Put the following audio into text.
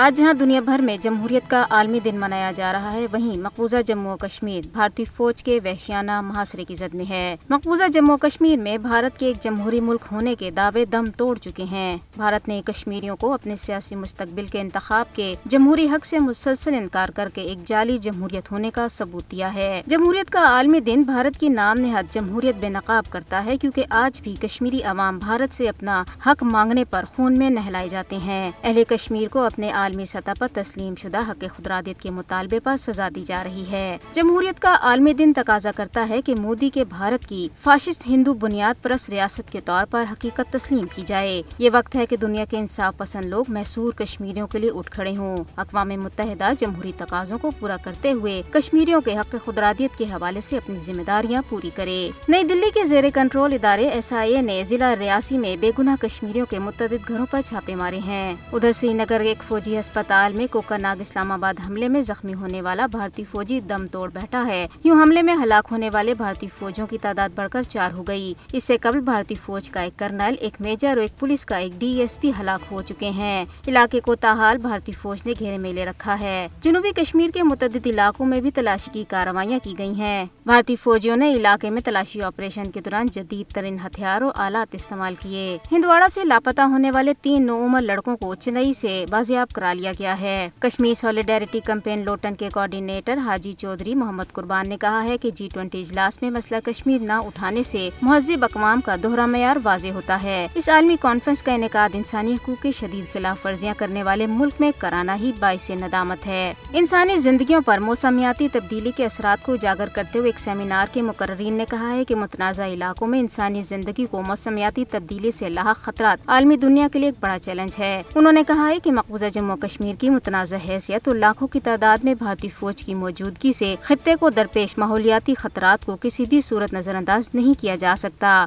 آج جہاں دنیا بھر میں جمہوریت کا عالمی دن منایا جا رہا ہے، وہیں مقبوضہ جموں و کشمیر بھارتی فوج کے وحشیانہ محاصرے کی زد میں ہے۔ مقبوضہ جموں و کشمیر میں بھارت کے ایک جمہوری ملک ہونے کے دعوے دم توڑ چکے ہیں۔ بھارت نے کشمیریوں کو اپنے سیاسی مستقبل کے انتخاب کے جمہوری حق سے مسلسل انکار کر کے ایک جعلی جمہوریت ہونے کا ثبوت دیا ہے۔ جمہوریت کا عالمی دن بھارت کی نام نہاد جمہوریت بے نقاب کرتا ہے، کیونکہ آج بھی کشمیری عوام بھارت سے اپنا حق مانگنے پر خون میں نہلائے جاتے ہیں۔ اہل کشمیر کو اپنے عالمی سطح پر تسلیم شدہ حق خدرادیت کے مطالبے پر سزا دی جا رہی ہے۔ جمہوریت کا عالمی دن تقاضا کرتا ہے کہ مودی کے بھارت کی فاشسٹ ہندو بنیاد پرست ریاست کے طور پر حقیقت تسلیم کی جائے۔ یہ وقت ہے کہ دنیا کے انصاف پسند لوگ محسور کشمیریوں کے لیے اٹھ کھڑے ہوں۔ اقوام متحدہ جمہوری تقاضوں کو پورا کرتے ہوئے کشمیریوں کے حق خدرادیت کے حوالے سے اپنی ذمہ داریاں پوری کرے۔ نئی دلی کے زیر کنٹرول ادارے ایس آئی اے نے ضلع ریاسی میں بے گناہ کشمیریوں کے متعدد گھروں پر چھاپے مارے ہیں۔ ادھر سری نگر ایک فوجی اسپتال میں کوکرناگ اسلام آباد حملے میں زخمی ہونے والا بھارتی فوجی دم توڑ بیٹھا ہے۔ یوں حملے میں ہلاک ہونے والے بھارتی فوجوں کی تعداد بڑھ کر چار ہو گئی۔ اس سے قبل بھارتی فوج کا ایک کرنل، ایک میجر اور ایک پولیس کا ایک ڈی ایس پی ہلاک ہو چکے ہیں۔ علاقے کو تاحال بھارتی فوج نے گھیرے میں لے رکھا ہے۔ جنوبی کشمیر کے متعدد علاقوں میں بھی تلاشی کی کارروائیاں کی گئی ہیں۔ بھارتی فوجیوں نے علاقے میں تلاشی آپریشن کے دوران جدید ترین ہتھیار اور آلات استعمال کیے۔ ہندواڑہ سے لاپتہ ہونے والے تین نو عمر لڑکوں کو چنئی سے بازیاب کرا لیا گیا ہے۔ کشمیر سالیڈیرٹی کمپین لوٹن کے کوارڈینیٹر حاجی چودھری محمد قربان نے کہا ہے کہ جی ٹوینٹی اجلاس میں مسئلہ کشمیر نہ اٹھانے سے مہذب اقوام کا دوہرا معیار واضح ہوتا ہے۔ اس عالمی کانفرنس کا انعقاد انسانی حقوق کی شدید خلاف ورزیاں کرنے والے ملک میں کرانا ہی باعث ندامت ہے۔ انسانی زندگیوں پر موسمیاتی تبدیلی کے اثرات کو اجاگر کرتے ہوئے ایک سیمینار کے مقررین نے کہا ہے کہ متنازع علاقوں میں انسانی زندگی کو موسمیاتی تبدیلی سے لاحق خطرات عالمی دنیا کے لیے ایک بڑا چیلنج ہے۔ انہوں نے کہا ہے کہ مقبوضہ جموں کشمیر کی متنازع حیثیت اور لاکھوں کی تعداد میں بھارتی فوج کی موجودگی سے خطے کو درپیش ماحولیاتی خطرات کو کسی بھی صورت نظر انداز نہیں کیا جا سکتا۔